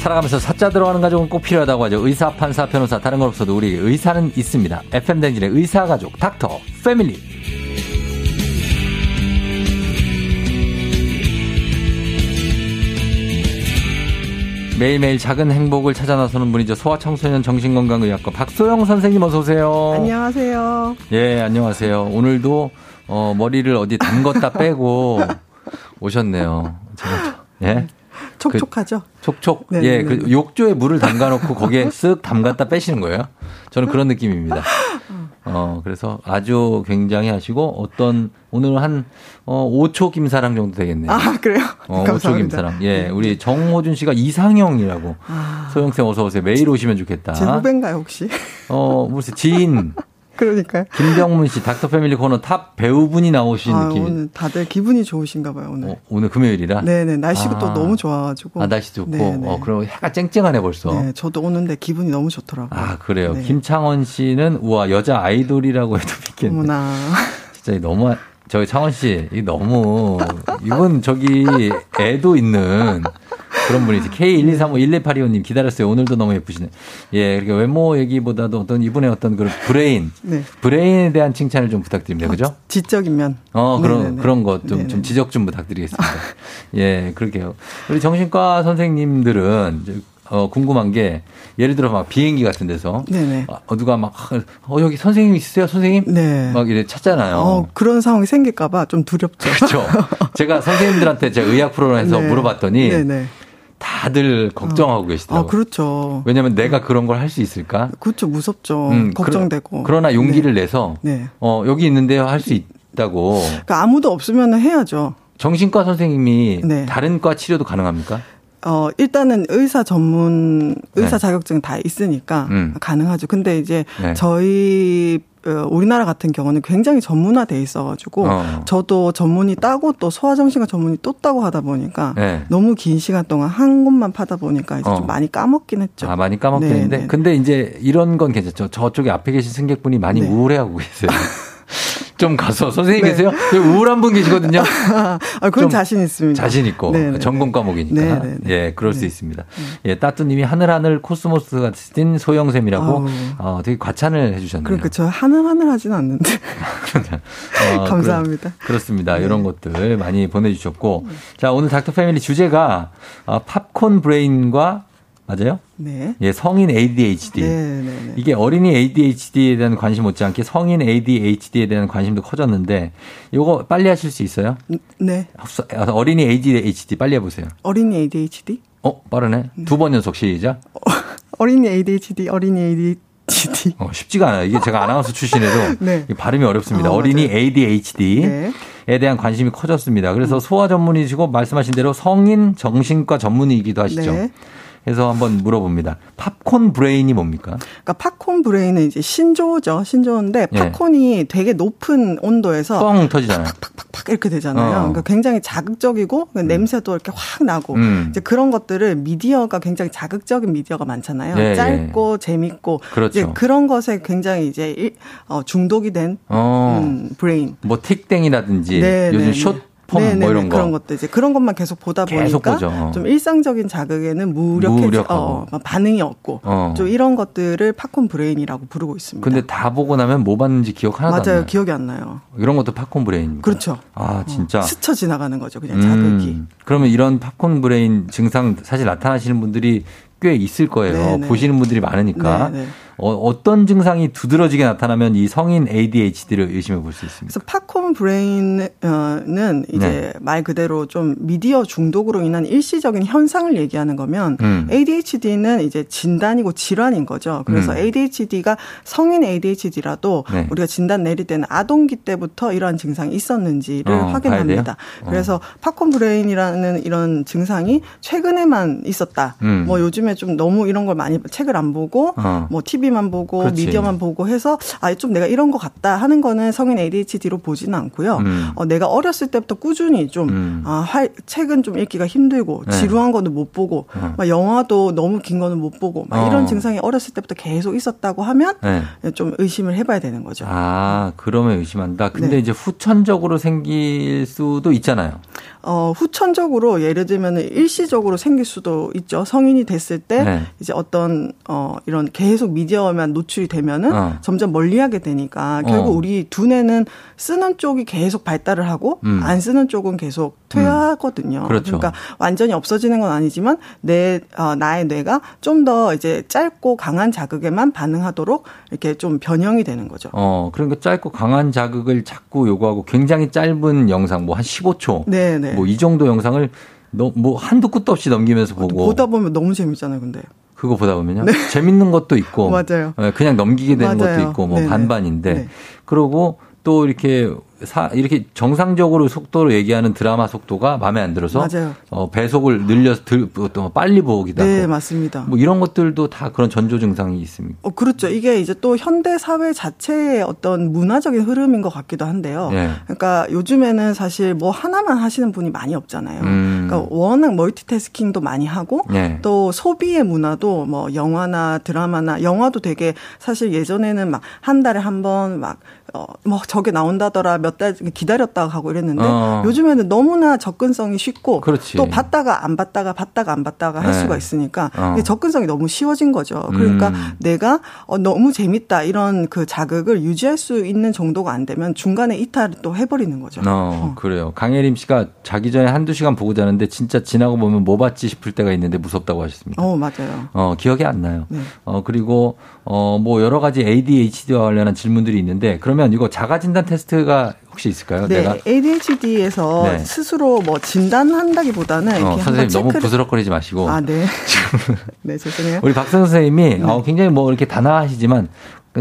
살아가면서 사자 들어가는 가족은 꼭 필요하다고 하죠. 의사, 판사, 변호사, 다른 건 없어도 우리 의사는 있습니다. FM 댕진의 의사 가족, 닥터, 패밀리. 매일매일 작은 행복을 찾아 나서는 분이죠. 소아청소년 정신건강의학과 박소영 선생님 어서 오세요. 안녕하세요. 예, 안녕하세요. 오늘도 어, 머리를 어디 담궜다 빼고 오셨네요. 제가, 예? 촉촉하죠? 그, 촉촉. 네네네. 예, 네, 그 네. 욕조에 물을 담가놓고 거기에 쓱 담갔다 빼시는 거예요. 저는 그런 느낌입니다. 어, 그래서 아주 굉장히 하시고 어떤 오늘 한 어, 5초 김사랑 정도 되겠네요. 아, 그래요? 어, 5초 김사랑. 예, 네. 우리 정호준 씨가 이상형이라고. 아. 소영쌤 어서 오세요. 매일 오시면 좋겠다. 제 후배인가요, 혹시? 어, 무슨 지인. 그러니까요. 김병문 씨, 닥터 패밀리 코너 탑 배우분이 나오신 아, 느낌. 오늘 다들 기분이 좋으신가 봐요, 오늘. 어, 오늘 금요일이라? 네네, 날씨가 아. 또 너무 좋아가지고. 아, 날씨 좋고. 네네. 어, 그럼 해가 쨍쨍하네 벌써. 네, 저도 오는데 기분이 너무 좋더라고요. 아, 그래요. 네. 김창원 씨는, 우와, 여자 아이돌이라고 해도 믿겠네. 어머나. 진짜 너무, 저기 창원 씨, 이 너무, 이건 저기 애도 있는 그런 분이지. K123511825님 기다렸어요. 오늘도 너무 예쁘시네. 예, 그러니까 외모 얘기보다도 어떤 이분의 어떤 그런 브레인, 네. 브레인에 대한 칭찬을 좀 부탁드립니다. 그죠? 어, 지적인 면. 어, 그런, 네네네. 그런 것 좀, 좀 지적 좀 부탁드리겠습니다. 예, 그렇게요. 우리 정신과 선생님들은 어, 궁금한 게 예를 들어 막 비행기 같은 데서 네네. 어, 누가 막 어, 여기 선생님 있으세요, 선생님? 네. 막 이래 찾잖아요. 어, 그런 상황이 생길까봐 좀 두렵죠. 그렇죠. 제가 선생님들한테 제가 의학 프로그램에서 네. 물어봤더니 네네. 다들 걱정하고 어. 계시더라고요. 아, 그렇죠. 왜냐면 내가 그런 걸 할 수 있을까? 그렇죠. 무섭죠. 음, 걱정되고. 그러, 나 용기를 네. 내서 네. 어, 여기 있는데요. 할 수 있다고. 그러니까 아무도 없으면 해야죠. 정신과 선생님이 네. 다른 과 치료도 가능합니까? 어, 일단은 의사 전문, 의사 네. 자격증 다 있으니까 음. 가능하죠. 근데 이제 네. 저희 어, 우리나라 같은 경우는 굉장히 전문화돼 있어가지고 어. 저도 전문의 따고 또 소아정신과 전문의 또 따고 하다 보니까 네. 너무 긴 시간 동안 한 곳만 파다 보니까 이제 어. 좀 많이 까먹긴 했죠. 아 많이 까먹긴 네, 했는데 네. 근데 이제 이런 건 괜찮죠. 저쪽에 앞에 계신 승객분이 많이 네. 우울해하고 계세요. 좀 가서 선생님 네. 계세요? 우울한 분 계시거든요. 아, 그건 자신 있습니다. 자신 있고 네네. 네, 전공 네. 과목이니까. 네네. 네, 예, 그럴 네. 수 있습니다. 예, 따뚜님이 하늘하늘 코스모스 같은 소영샘이라고 어, 되게 과찬을 해주셨네요. 그러니까 저 하늘하늘 하진 않는데. 어, 감사합니다. 그렇, 습니다 이런 것들 많이 보내주셨고, 자 오늘 닥터 패밀리 주제가 어, 팝콘 브레인과 맞아요? 네. 예, 성인 ADHD. 네, 네, 네. 이게 어린이 ADHD에 대한 관심 못지않게 성인 ADHD에 대한 관심도 커졌는데 이거 빨리 하실 수 있어요? 네. 어린이 ADHD 빨리 해보세요. 어린이 ADHD? 어, 빠르네. 네. 두 번 연속 시작. 어, 린이 ADHD, 어린이 ADHD. 어, 쉽지가 않아요. 이게 제가 아나운서 출신에도 네. 발음이 어렵습니다. 어, 린이 ADHD. 네. 에 대한 관심이 커졌습니다. 그래서 음. 소아 전문의시고 말씀하신 대로 성인 정신과 전문의이기도 하시죠. 네. 해서 한번 물어봅니다. 팝콘 브레인이 뭡니까? 그러니까 팝콘 브레인은 이제 신조어죠. 신조어인데 예. 팝콘이 예. 되게 높은 온도에서 뻥 터지잖아요. 팍팍팍팍 이렇게 되잖아요. 어. 그러니까 굉장히 자극적이고 음. 냄새도 이렇게 확 나고 음. 이제 그런 것들을 미디어가 굉장히 자극적인 미디어가 많잖아요. 예, 예. 짧고 예. 재밌고 그렇죠. 이제 그런 것에 굉장히 이제 어, 중독이 된 어. 음, 브레인. 뭐 틱땡이라든지 네, 요즘 네, short 네. 펌뭐 네, 이런 거 그런 것도 이제 그런 것만 계속 보다 계속 보니까 보죠. 좀 일상적인 자극에는 무력해지. 어, 어 반응이 없고 어. 좀 이런 것들을 팝콘 브레인이라고 부르고 있습니다. 근데 다 보고 나면 뭐 봤는지 기억 하나도 맞아요. 안 나요. 기억이 안 나요. 이런 것도 팝콘 브레인입니다. 그렇죠. 아 진짜 어, 스쳐 지나가는 거죠. 그냥 자극이. 음, 그러면 이런 팝콘 브레인 증상 사실 나타나시는 분들이 꽤 있을 거예요. 네네. 보시는 분들이 많으니까. 네네. 어, 떤 증상이 두드러지게 나타나면 이 성인 ADHD를 의심해 볼 수 있습니다. 그래서 팝콘 브레인은 이제 네. 말 그대로 좀 미디어 중독으로 인한 일시적인 현상을 얘기하는 거면 음. ADHD는 이제 진단이고 질환인 거죠. 그래서 음. ADHD가 성인 ADHD라도 네. 우리가 진단 내릴 때는 아동기 때부터 이러한 증상이 있었는지를 어, 확인합니다. 어. 그래서 팝콘 브레인이라는 이런 증상이 최근에만 있었다. 음. 뭐 요즘에 요즘에 좀 너무 이런 걸 많이 책을 안 보고 어. 뭐 TV 만 보고 그렇지. 미디어만 보고 해서 아 좀 내가 이런 것 같다 하는 거는 성인 ADHD로 보지는 않고요. 음. 어, 내가 어렸을 때부터 꾸준히 좀 음. 아, 할, 책은 좀 읽기가 힘들고 네. 지루한 거는 못 보고 어. 막 영화도 너무 긴 거는 못 보고 막 어. 이런 증상이 어렸을 때부터 계속 있었다고 하면 네. 좀 의심을 해봐야 되는 거죠. 아 그러면 의심한다. 근데 네. 이제 후천적으로 생길 수도 있잖아요. 어, 후천적으로 예를 들면 일시적으로 생길 수도 있죠. 성인이 됐을 때 네. 이제 어떤 어 이런 계속 미디어 만 노출이 되면은 어. 점점 멀리하게 되니까 결국 어. 우리 두뇌는 쓰는 쪽이 계속 발달을 하고 음. 안 쓰는 쪽은 계속 퇴화하거든요. 음. 그렇죠. 그러니까 완전히 없어지는 건 아니지만 내 어, 나의 뇌가 좀 더 이제 짧고 강한 자극에만 반응하도록 이렇게 좀 변형이 되는 거죠. 어, 그러니까 짧고 강한 자극을 자꾸 요구하고 굉장히 짧은 영상 뭐 한 15초 네, 네. 뭐 이 정도 영상을 너, 뭐 한두 끝도 없이 넘기면서 보고 보다 보면 너무 재밌잖아요, 근데. 그거 보다 보면요. 네. 재밌는 것도 있고 맞아요. 예, 그냥 넘기게 되는 맞아요. 것도 있고 뭐 네네. 반반인데 네. 그러고 또 이렇게 사, 이렇게 정상적으로 속도로 얘기하는 드라마 속도가 마음에 안 들어서 맞아요. 어, 배속을 늘려서 들, 또 빨리 보기도 네, 하고. 맞습니다. 뭐 이런 것들도 다 그런 전조 증상이 있습니다. 어, 그렇죠. 이게 이제 또 현대 사회 자체의 어떤 문화적인 흐름인 것 같기도 한데요. 네. 그러니까 요즘에는 사실 뭐 하나만 하시는 분이 많이 없잖아요. 음. 그러니까 워낙 멀티태스킹도 많이 하고 네. 또 소비의 문화도 뭐 영화나 드라마나 영화도 되게 사실 예전에는 막 한 달에 한 번 막 어, 뭐 저게 나온다더라 몇 달 기다렸다가 하고 이랬는데 어. 요즘에는 너무나 접근성이 쉽고 그렇지. 또 봤다가 안 봤다가 봤다가 안 봤다가 할 네. 수가 있으니까 어. 접근성이 너무 쉬워진 거죠. 그러니까 음. 내가 어, 너무 재밌다 이런 그 자극을 유지할 수 있는 정도가 안 되면 중간에 이탈을 또 해버리는 거죠. 어, 어. 그래요. 강혜림 씨가 자기 전에 한두 시간 보고 자는데 진짜 지나고 보면 뭐 봤지 싶을 때가 있는데 무섭다고 하셨습니다. 어, 맞아요. 어, 기억이 안 나요. 네. 어, 그리고 어, 뭐 여러 가지 ADHD와 관련한 질문들이 있는데 그러면 이거 자가 진단 테스트가 혹시 있을까요? 네, 내가 ADHD에서 네. 스스로 뭐 진단한다기보다는 어, 선생님 너무 부스럭거리지 마시고 아, 네. 네, 죄송해요. 우리 박선 선생님이 네. 어, 굉장히 뭐 이렇게 단아하시지만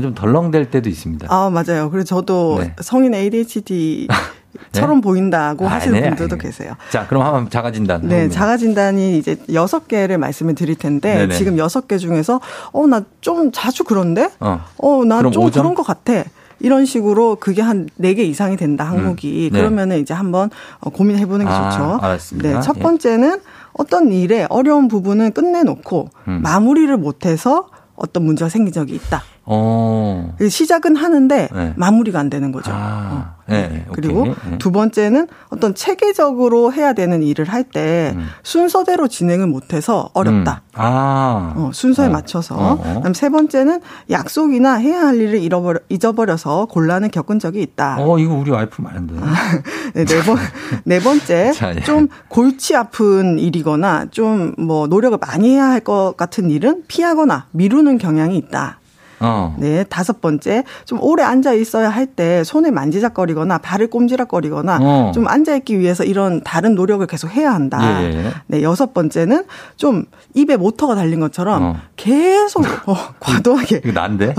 좀 덜렁댈 때도 있습니다. 아, 맞아요. 그래서 저도 네. 성인 ADHD 처럼 네? 보인다고 아, 하시는 네, 분들도 네. 계세요. 자, 그럼 한번 자가 진단. 네, 자가 진단이 이제 여섯 개를 말씀을 드릴 텐데 네네. 지금 여섯 개 중에서 어 나 좀 자주 그런데 어 나좀 그런 것 같아. 이런 식으로 그게 한 네 개 이상이 된다 항목이 음. 네. 그러면은 이제 한번 어, 고민해 보는 게 아, 좋죠. 알았습니다. 네, 첫 예. 번째는 예. 어떤 일에 어려운 부분은 끝내놓고 음. 마무리를 못해서 어떤 문제가 생긴 적이 있다. 어. 시작은 하는데 네. 마무리가 안 되는 거죠. 아. 어. 네, 네. 그리고 네. 두 번째는 어떤 체계적으로 해야 되는 일을 할때 음. 순서대로 진행을 못해서 어렵다. 음. 아. 어, 순서에 어. 맞춰서. 어. 그다음 세 번째는 약속이나 해야 할 일을 잃어버려, 잊어버려서 곤란을 겪은 적이 있다. 어, 이거 우리 와이프 많은데. 네, 네, 번, 네 번째. 자, 예. 좀 골치 아픈 일이거나 좀 뭐 노력을 많이 해야 할 것 같은 일은 피하거나 미루는 경향이 있다. 어. 네, 다섯 번째. 좀 오래 앉아 있어야 할 때 손에 만지작거리거나 발을 꼼지락거리거나 어. 좀 앉아 있기 위해서 이런 다른 노력을 계속 해야 한다. 예. 네, 여섯 번째는 좀 입에 모터가 달린 것처럼 어. 계속 어, 과도하게 이거 난데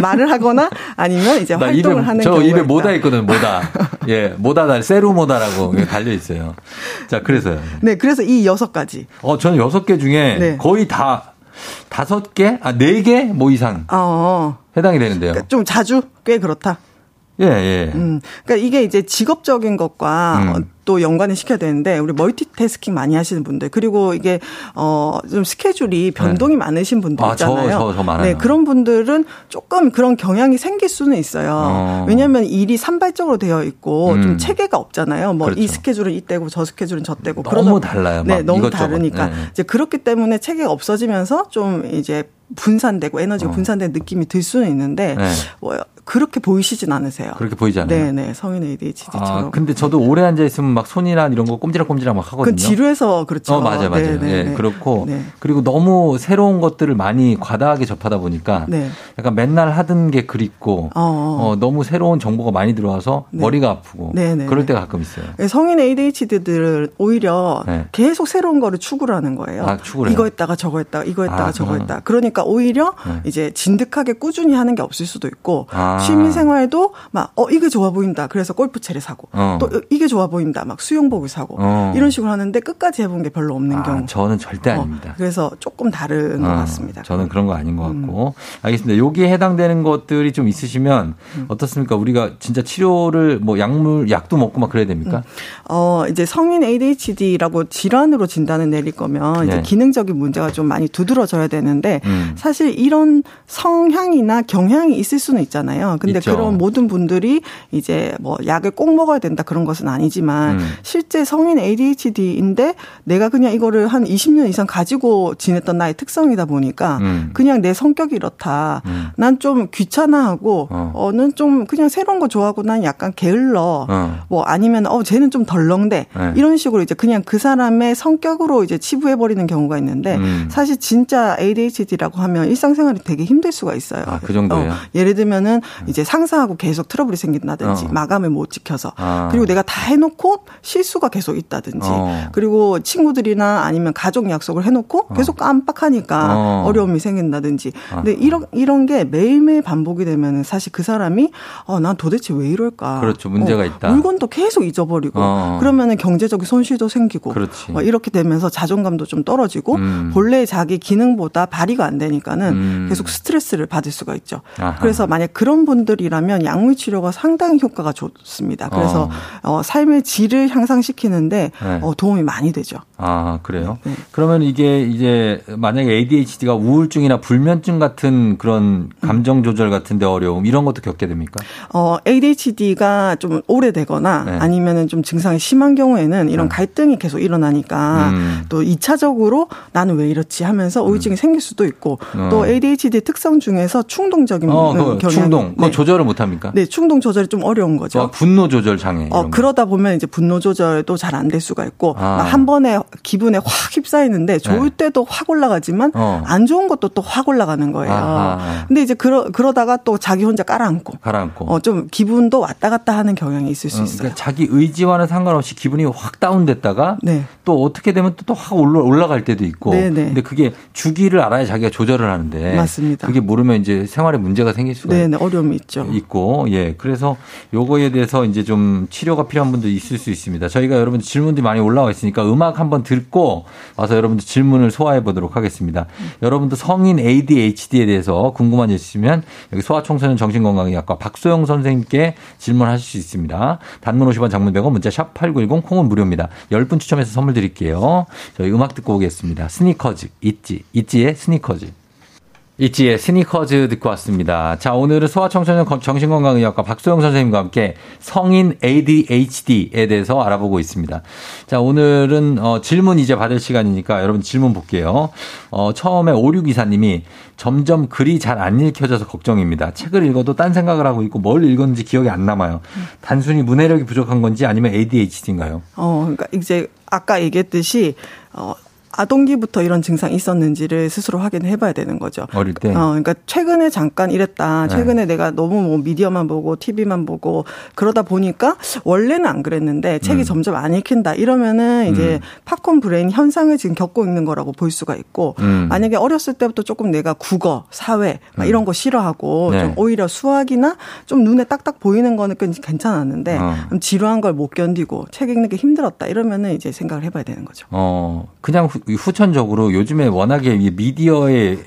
말을 하거나 아니면 이제 활동을 입에, 하는 저 입에 모다 있거든 모다 예 모다 달 세루 모다라고 달려 있어요 자 그래서요 네 그래서 이 여섯 가지 어 저는 여섯 개 중에 네. 거의 다 다섯 개, 아, 네 개 뭐 이상 어. 해당이 되는데요. 좀 자주 꽤 그렇다. 예, 예. 음. 그러니까 이게 이제 직업적인 것과 음. 어, 또 연관을 시켜야 되는데 우리 멀티태스킹 많이 하시는 분들 그리고 이게 어 좀 스케줄이 변동이 네. 많으신 분들 있잖아요. 아, 저, 저, 저 많아요. 네, 그런 분들은 조금 그런 경향이 생길 수는 있어요. 어. 왜냐하면 일이 산발적으로 되어 있고 음. 좀 체계가 없잖아요. 뭐이 그렇죠. 스케줄은 이때고 저 스케줄은 저때고 너무 그러다, 달라요. 네, 너무 이것저것. 다르니까 네. 이제 그렇기 때문에 체계가 없어지면서 좀 이제 분산되고 에너지가 어. 분산된 느낌이 들 수는 있는데 네. 뭐 그렇게 보이시진 않으세요. 그렇게 보이지 않아요. 네네 성인 ADHD처럼. 아, 근데 저도 오래 앉아 있으면 막 손이나 이런 거 꼼지락꼼지락 막 하거든요. 그 지루해서 그렇죠. 어 맞아요, 맞아요. 네, 네, 그렇고 네. 그리고 너무 새로운 것들을 많이 과다하게 접하다 보니까 네. 약간 맨날 하던 게 그립고 어, 어. 어 너무 새로운 정보가 많이 들어와서 네. 머리가 아프고 네네. 그럴 때가 가끔 있어요. 네, 성인 ADHD들은 오히려 계속 새로운 거를 추구를 하는 거예요. 아, 추구를 이거 했다가 저거 했다가 이거 했다가 아, 저거 했다. 그러니까 오히려 이제 진득하게 꾸준히 하는 게 없을 수도 있고 아. 취미 생활도 막 어 이게 좋아 보인다. 그래서 골프채를 사고 어. 또 이게 좋아 보인다. 막 수영복을 사고 어. 이런 식으로 하는데 끝까지 해본 게 별로 없는 아, 경우. 저는 절대 어, 아닙니다. 그래서 조금 다른 것 어, 같습니다. 저는 그런 거 아닌 것 같고 음. 알겠습니다. 여기에 해당되는 것들이 좀 있으시면 음. 어떻습니까? 우리가 진짜 치료를 뭐 약물 약도 먹고 막 그래야 됩니까? 음. 어 이제 성인 ADHD라고 질환으로 진단을 내릴 거면 네. 이제 기능적인 문제가 좀 많이 두드러져야 되는데 음. 사실 이런 성향이나 경향이 있을 수는 있잖아요. 근데 있죠. 그런 모든 분들이 이제 뭐 약을 꼭 먹어야 된다 그런 것은 아니지만 음. 실제 성인 ADHD인데 내가 그냥 이거를 한 20년 이상 가지고 지냈던 나의 특성이다 보니까 음. 그냥 내 성격이 이렇다. 음. 난좀 귀찮아하고 어. 어 는 좀 그냥 새로운 거 좋아하고 난 약간 게을러. 어. 뭐 아니면 어 쟤는 좀 덜렁대. 네. 이런 식으로 이제 그냥 그 사람의 성격으로 이제 치부해 버리는 경우가 있는데 음. 사실 진짜 ADHD라고 하면 일상생활이 되게 힘들 수가 있어요. 아, 그 정도예요. 어, 예를 들면은 이제 상사하고 계속 트러블이 생긴다든지 어. 마감을 못 지켜서 아. 그리고 내가 다 해놓고 실수가 계속 있다든지 어. 그리고 친구들이나 아니면 가족 약속을 해놓고 어. 계속 깜빡하니까 어. 려움이 생긴다든지 아. 근데 이런 이런 게 매일매일 반복이 되면은 사실 그 사람이 어난 도대체 왜 이럴까 그렇죠 문제가 어, 있다 물건도 계속 잊어버리고 어. 그러면은 경제적인 손실도 생기고 그렇지. 이렇게 되면서 자존감도 좀 떨어지고 음. 본래 자기 기능보다 발휘가 안 되니까는 음. 계속 스트레스를 받을 수가 있죠. 아하. 그래서 만약 그런 분들이라면 약물 치료가 상당히 효과가 좋습니다. 그래서 어. 어 삶의 질을 향상시키는데 네. 어, 도움이 많이 되죠. 아 그래요? 네. 그러면 이게 이제 만약에 ADHD가 우울증이나 불면증 같은 그런 감정 조절 같은데 어려움 이런 것도 겪게 됩니까? 어 ADHD가 좀 오래되거나 네. 아니면은 좀 증상이 심한 경우에는 이런 네. 갈등이 계속 일어나니까 음. 또 2차적으로 나는 왜 이렇지 하면서 우울증이 음. 생길 수도 있고 어. 또 ADHD 특성 중에서 충동적인 어, 경향 충동 그거 네. 조절을 못 합니까? 네, 충동 조절이 좀 어려운 거죠. 어, 분노 조절 장애. 어, 그러다 보면 이제 분노 조절도 잘 안 될 수가 있고 아. 한 번에 기분에 확 휩싸이는데 좋을 네. 때도 확 올라가지만 어. 안 좋은 것도 또 확 올라가는 거예요. 아하. 근데 이제 그러 그러다가 또 자기 혼자 깔아앉고, 깔아앉고, 어, 좀 기분도 왔다 갔다 하는 경향이 있을 수 어, 있어요. 그러니까 자기 의지와는 상관없이 기분이 확 다운됐다가 네. 또 어떻게 되면 또확 올라갈 때도 있고. 네네. 네. 근데 그게 주기를 알아야 자기가 조절을 하는데. 맞습니다. 그게 모르면 이제 생활에 문제가 생길 수가 네네, 어려 움이 있죠. 있고, 예. 그래서 요거에 대해서 이제 좀 치료가 필요한 분도 있을 수 있습니다. 저희가 여러분들 질문들이 많이 올라와 있으니까 음악 한번 듣고 와서 여러분들 질문을 소화해 보도록 하겠습니다. 음. 여러분도 성인 ADHD에 대해서 궁금한 일 있으면 여기 소아청소년 정신건강의학과 박소영 선생님께 질문하실 수 있습니다. 단문 50원 장문 100원 문자 샵 8910 콩은 무료입니다. 10분 추첨해서 선물 드릴게요. 저희 음악 듣고 오겠습니다. 스니커즈, 있지, 있지의 스니커즈. 있지의 스니커즈 듣고 왔습니다. 자, 오늘은 소아청소년 정신건강의학과 박소영 선생님과 함께 성인 ADHD에 대해서 알아보고 있습니다. 자, 오늘은 어, 질문 이제 받을 시간이니까 여러분 질문 볼게요. 어, 처음에 5624님이 점점 글이 잘 안 읽혀져서 걱정입니다. 책을 읽어도 딴 생각을 하고 있고 뭘 읽었는지 기억이 안 남아요. 단순히 문해력이 부족한 건지 아니면 ADHD인가요? 어, 그러니까 이제 아까 얘기했듯이 어, 아동기부터 이런 증상이 있었는지를 스스로 확인해 봐야 되는 거죠. 어릴 때. 어, 그러니까 최근에 잠깐 이랬다. 네. 최근에 네. 내가 너무 뭐 미디어만 보고 TV만 보고 그러다 보니까 원래는 안 그랬는데 책이 음. 점점 안 읽힌다. 이러면은 이제 음. 팝콘 브레인 현상을 지금 겪고 있는 거라고 볼 수가 있고 음. 만약에 어렸을 때부터 조금 내가 국어, 사회 막 음. 이런 거 싫어하고 네. 좀 오히려 수학이나 좀 눈에 딱딱 보이는 거는 괜찮았는데 어. 지루한 걸 못 견디고 책 읽는 게 힘들었다. 이러면은 이제 생각을 해 봐야 되는 거죠. 어, 그냥 후 천적으로 요즘에 워낙에 미디어의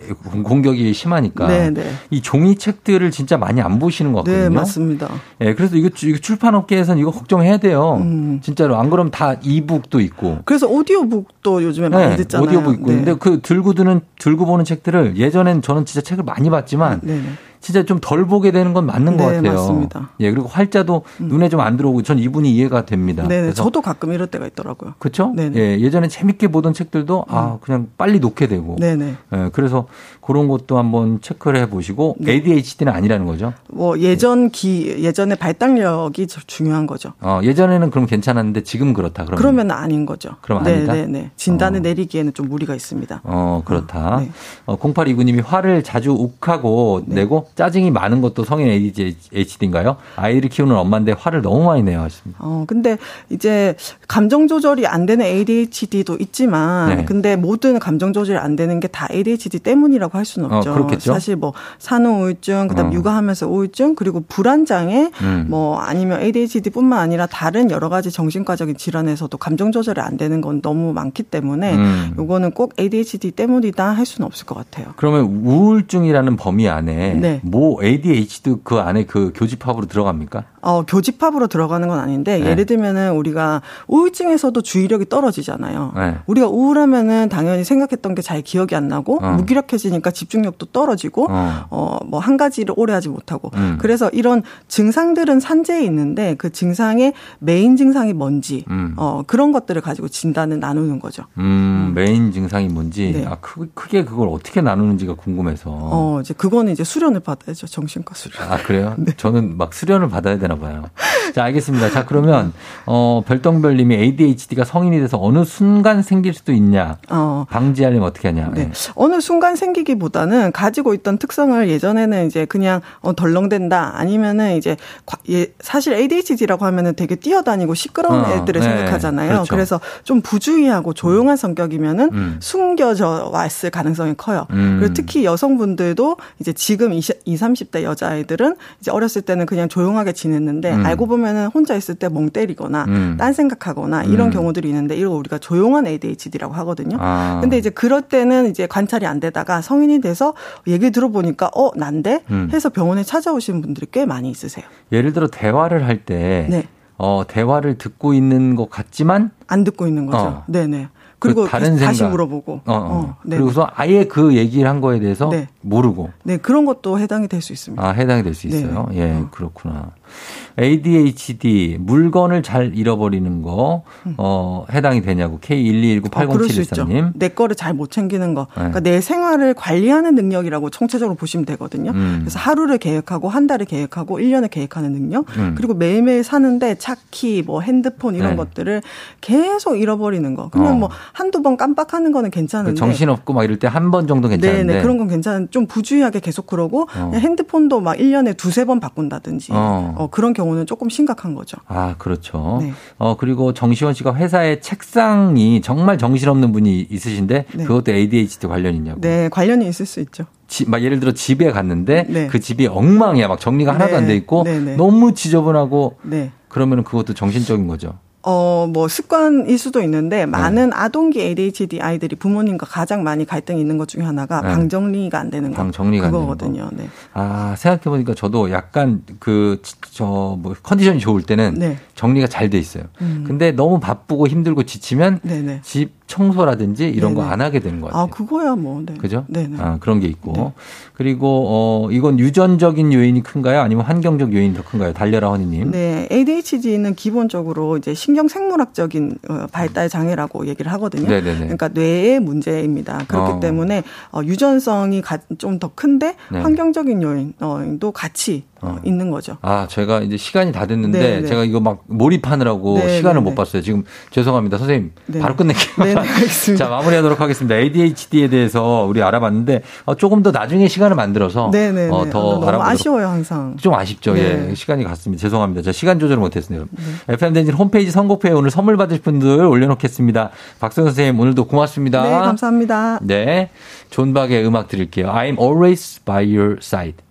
공격이 심하니까 네네. 네. 이 종이책들을 진짜 많이 안 보시는 것 같거든요. 네, 맞습니다. 예, 네, 그래서 이거, 이거 출판업계에서는 이거 걱정해야 돼요. 음. 진짜로 안 그러면 다 이북도 있고. 그래서 오디오북도 요즘에 많이 네, 듣잖아요. 오디오북 있고. 네. 근데 그 들고 드는 들고 보는 책들을 예전엔 저는 진짜 책을 많이 봤지만 네. 네. 진짜 좀 덜 보게 되는 건 맞는 네, 것 같아요. 맞습니다. 예, 그리고 활자도 음. 눈에 좀 안 들어오고 전 이분이 이해가 됩니다. 네, 저도 가끔 이럴 때가 있더라고요. 그렇죠? 예, 예전에 재밌게 보던 책들도 아, 음. 그냥 빨리 놓게 되고. 네 네. 예, 그래서 그런 것도 한번 체크를 해 보시고 네. ADHD는 아니라는 거죠. 뭐 예전 기 예전에 발달력이 중요한 거죠. 어, 예전에는 그럼 괜찮았는데 지금 그렇다 그러면 그러면 아닌 거죠. 그럼 아니다. 네, 네, 진단을 어. 내리기에는 좀 무리가 있습니다. 어, 그렇다. 어, 네. 어, 0829님이 화를 자주 욱하고 네. 내고 짜증이 많은 것도 성인 ADHD인가요? 아이를 키우는 엄마인데 화를 너무 많이 내요 하십니다. 어, 근데 이제 감정 조절이 안 되는 ADHD도 있지만 네. 근데 모든 감정 조절이 안 되는 게 다 ADHD 때문이라고 할 수는 어, 없죠. 어, 그렇겠죠? 사실 뭐 산후 우울증, 그다음 어. 육아하면서 우울증, 그리고 불안 장애 음. 뭐 아니면 ADHD뿐만 아니라 다른 여러 가지 정신과적인 질환에서도 감정 조절이 안 되는 건 너무 많기 때문에 음. 요거는 꼭 ADHD 때문이다 할 수는 없을 것 같아요. 그러면 우울증이라는 범위 안에 네. 뭐 ADHD 그 안에 그 교집합으로 들어갑니까? 어, 교집합으로 들어가는 건 아닌데 네. 예를 들면은 우리가 우울증에서도 주의력이 떨어지잖아요. 네. 우리가 우울하면은 당연히 생각했던 게 잘 기억이 안 나고 어. 무기력해지니까 집중력도 떨어지고 어, 어뭐 한 가지를 오래 하지 못하고 음. 그래서 이런 증상들은 산재에 있는데 그 증상의 메인 증상이 뭔지 음. 어 그런 것들을 가지고 진단을 나누는 거죠. 음, 메인 증상이 뭔지 네. 아 크, 크게 그걸 어떻게 나누는지가 궁금해서. 어 이제 그거는 이제 수련을 받아야죠 정신과 수련. 아 그래요? 네. 저는 막 수련을 받아야 되나 봐요. 자, 알겠습니다. 자, 그러면, 어, 별똥별 님이 ADHD가 성인이 돼서 어느 순간 생길 수도 있냐. 어. 방지하려면 어떻게 하냐. 네. 네. 어느 순간 생기기보다는 가지고 있던 특성을 예전에는 이제 그냥 어, 덜렁댄다 아니면은 이제 예, 사실 ADHD라고 하면은 되게 뛰어다니고 시끄러운 어, 애들을 네. 생각하잖아요. 그렇죠. 그래서 좀 부주의하고 조용한 성격이면은 음. 숨겨져 왔을 가능성이 커요. 음. 그리고 특히 여성분들도 이제 지금 20, 20 30대 여자아이들은 이제 어렸을 때는 그냥 조용하게 지냈는데 음. 알고 보면은 혼자 있을 때 멍 때리거나 음. 딴 생각하거나 이런 음. 경우들이 있는데 이걸 우리가 조용한 ADHD라고 하거든요. 아. 근데 이제 그럴 때는 이제 관찰이 안 되다가 성인이 돼서 얘기 들어보니까 어 난데 음. 해서 병원에 찾아오시는 분들이 꽤 많이 있으세요. 예를 들어 대화를 할때 네. 어, 대화를 듣고 있는 것 같지만 안 듣고 있는 거죠. 어. 네네. 그리고 그 다른 다시 생각. 물어보고. 어, 어. 어 네. 그리고서 아예 그 얘기를 한 거에 대해서 네. 모르고. 네, 그런 것도 해당이 될 수 있습니다. 아, 해당이 될 수 있어요. 네. 예, 어. 그렇구나. ADHD 물건을 잘 잃어버리는 거 어, 해당이 되냐고 K121980714님. 어, 내 거를 잘 못 챙기는 거. 네. 그러니까 내 생활을 관리하는 능력이라고 총체적으로 보시면 되거든요. 음. 그래서 하루를 계획하고 한 달을 계획하고 1년을 계획하는 능력. 음. 그리고 매일매일 사는데 차키 뭐 핸드폰 이런 네. 것들을 계속 잃어버리는 거. 그냥 어. 뭐 한두 번 깜빡하는 거는 괜찮은데 정신없고 막 이럴 때 한 번 정도 괜찮은데 네네 그런 건 괜찮은 좀 부주의하게 계속 그러고 어. 핸드폰도 막 1년에 두세 번 바꾼다든지 어. 어, 그런 경우 는 조금 심각한 거죠. 아, 그렇죠. 네. 어, 그리고 정시원 씨가 회사에 책상이 정말 정신없는 분이 있으신데 네. 그것도 ADHD 관련 있냐고. 네, 관련이 있을 수 있죠. 지, 막 예를 들어 집에 갔는데 네. 그 집이 엉망이야. 막 정리가 하나도 안 돼 있고 네, 네. 너무 지저분하고 그러면 그것도 정신적인 거죠. 어, 뭐 습관일 수도 있는데 네. 많은 아동기 ADHD 아이들이 부모님과 가장 많이 갈등이 있는 것 중에 하나가 네. 방 정리가 안 되는 거. 방 정리가 그거거든요. 안 되는 거. 네. 아, 생각해 보니까 저도 약간 그 저 뭐 컨디션이 좋을 때는 네. 정리가 잘 돼 있어요. 음. 근데 너무 바쁘고 힘들고 지치면. 네. 집 청소라든지 이런 거 안 하게 되는 것 아, 같아요. 아, 그거야 뭐. 네. 그죠? 네. 아, 그런 게 있고. 네. 그리고 어 이건 유전적인 요인이 큰가요? 아니면 환경적 요인이 더 큰가요? 달려라 허니 님. 네. ADHD는 기본적으로 이제 신경 생물학적인 어, 발달 장애라고 얘기를 하거든요. 네네네. 그러니까 뇌의 문제입니다. 그렇기 어. 때문에 어 유전성이 좀 더 큰데 네. 환경적인 요인도 같이 어. 있는 거죠. 아, 제가 이제 시간이 다 됐는데 네네. 네. 제가 이거 막 몰입하느라고 네네. 시간을 네, 못 네. 봤어요. 지금 죄송합니다. 선생님, 네. 바로 끝낼게요. 네, 자, 마무리하도록 하겠습니다. ADHD에 대해서 우리 알아봤는데 어, 조금 더 나중에 시간을 만들어서 네 네 어, 더 너무 알아보도록. 아쉬워요, 항상. 좀 아쉽죠. 예. 시간이 갔습니다. 죄송합니다. 제가 시간 조절을 못 했네요. FM 댄진 홈페이지 선곡표에 오늘 선물 받으실 분들 올려놓겠습니다. 박성 선생님, 오늘도 고맙습니다. 네, 감사합니다. 네. 존박의 음악 드릴게요. I'm always by your side.